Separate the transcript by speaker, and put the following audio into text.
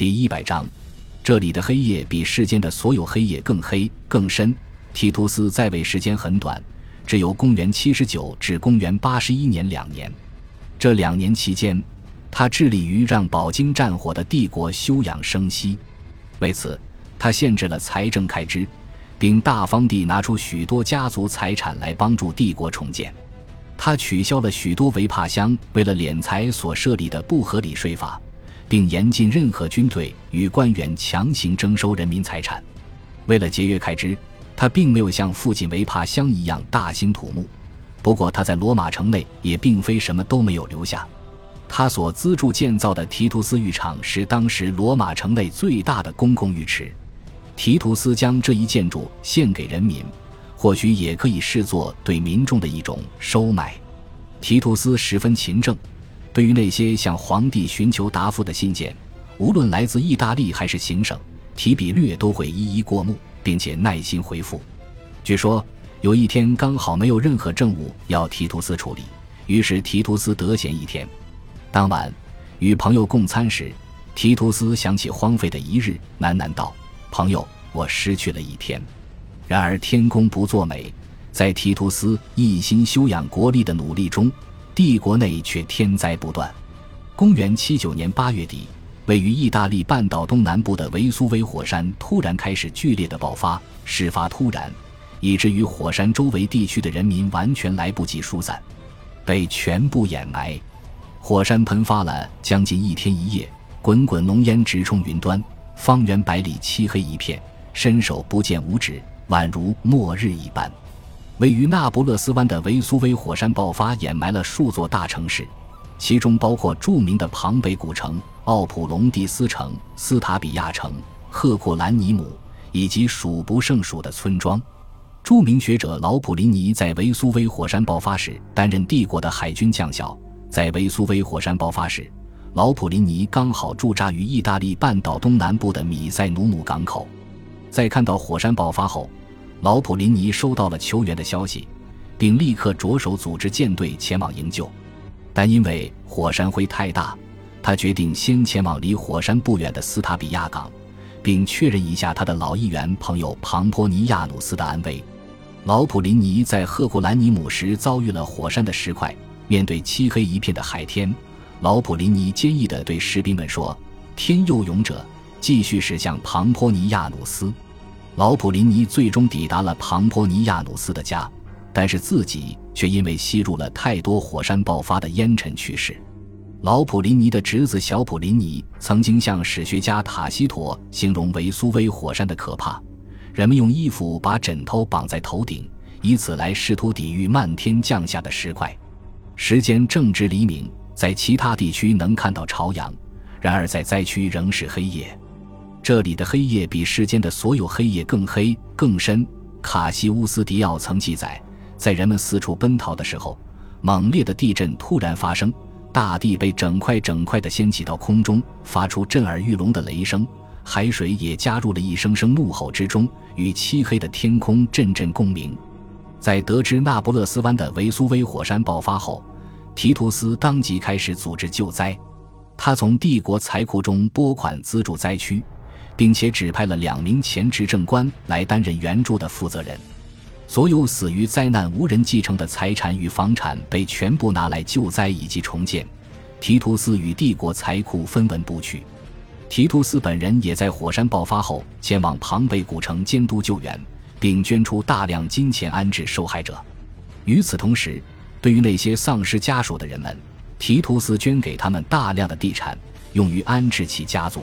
Speaker 1: 第一百章，这里的黑夜比世间的所有黑夜更黑更深。提图斯在位时间很短，只有公元七十九至公元八十一年两年。这两年期间，他致力于让饱经战火的帝国休养生息。为此，他限制了财政开支，并大方地拿出许多家族财产来帮助帝国重建。他取消了许多维帕乡为了敛财所设立的不合理税法。并严禁任何军队与官员强行征收人民财产。为了节约开支，他并没有像父亲维帕乡一样大兴土木。不过，他在罗马城内也并非什么都没有留下。他所资助建造的提图斯浴场是当时罗马城内最大的公共浴池。提图斯将这一建筑献给人民，或许也可以视作对民众的一种收买。提图斯十分勤政。对于那些向皇帝寻求答复的信件，无论来自意大利还是行省，提比略都会一一过目，并且耐心回复。据说有一天刚好没有任何政务要提图斯处理，于是提图斯得闲一天。当晚与朋友共餐时，提图斯想起荒废的一日，喃喃道：“朋友，我失去了一天。”然而天公不作美，在提图斯一心修养国力的努力中。帝国内却天灾不断。公元七九年八月底，位于意大利半岛东南部的维苏威火山突然开始剧烈的爆发，事发突然，以至于火山周围地区的人民完全来不及疏散，被全部掩埋。火山喷发了将近一天一夜，滚滚浓烟直冲云端，方圆百里漆黑一片，伸手不见五指，宛如末日一般。位于那不勒斯湾的维苏威火山爆发，掩埋了数座大城市，其中包括著名的庞贝古城、奥普隆蒂斯城、斯塔比亚城、赫库兰尼姆，以及数不胜数的村庄。著名学者老普林尼在维苏威火山爆发时担任帝国的海军将校。在维苏威火山爆发时，老普林尼刚好驻扎于意大利半岛东南部的米塞努姆港口。在看到火山爆发后，老普林尼收到了求援的消息，并立刻着手组织舰队前往营救，但因为火山灰太大，他决定先前往离火山不远的斯塔比亚港，并确认一下他的老议员朋友庞波尼亚努斯的安危。老普林尼在赫库兰尼姆时遭遇了火山的石块，面对漆黑一片的海天，老普林尼坚毅地对士兵们说：“天佑勇者！”继续驶向庞波尼亚努斯。老普林尼最终抵达了庞波尼亚努斯的家，但是自己却因为吸入了太多火山爆发的烟尘去世。老普林尼的侄子小普林尼曾经向史学家塔西佗形容维苏威火山的可怕：人们用衣服把枕头绑在头顶，以此来试图抵御漫天降下的石块。时间正值黎明，在其他地区能看到朝阳，然而在灾区仍是黑夜。这里的黑夜比世间的所有黑夜更黑更深。卡西乌斯迪奥曾记载，在人们四处奔逃的时候，猛烈的地震突然发生，大地被整块整块的掀起到空中，发出震耳欲聋的雷声，海水也加入了一声声怒吼之中，与漆黑的天空阵阵共鸣。在得知那不勒斯湾的维苏威火山爆发后，提图斯当即开始组织救灾，他从帝国财库中拨款资助灾区。并且指派了两名前执政官来担任援助的负责人。所有死于灾难无人继承的财产与房产被全部拿来救灾以及重建。提图斯与帝国财库分文不取。提图斯本人也在火山爆发后前往庞贝古城监督救援，并捐出大量金钱安置受害者。与此同时，对于那些丧失家属的人们，提图斯捐给他们大量的地产，用于安置其家族。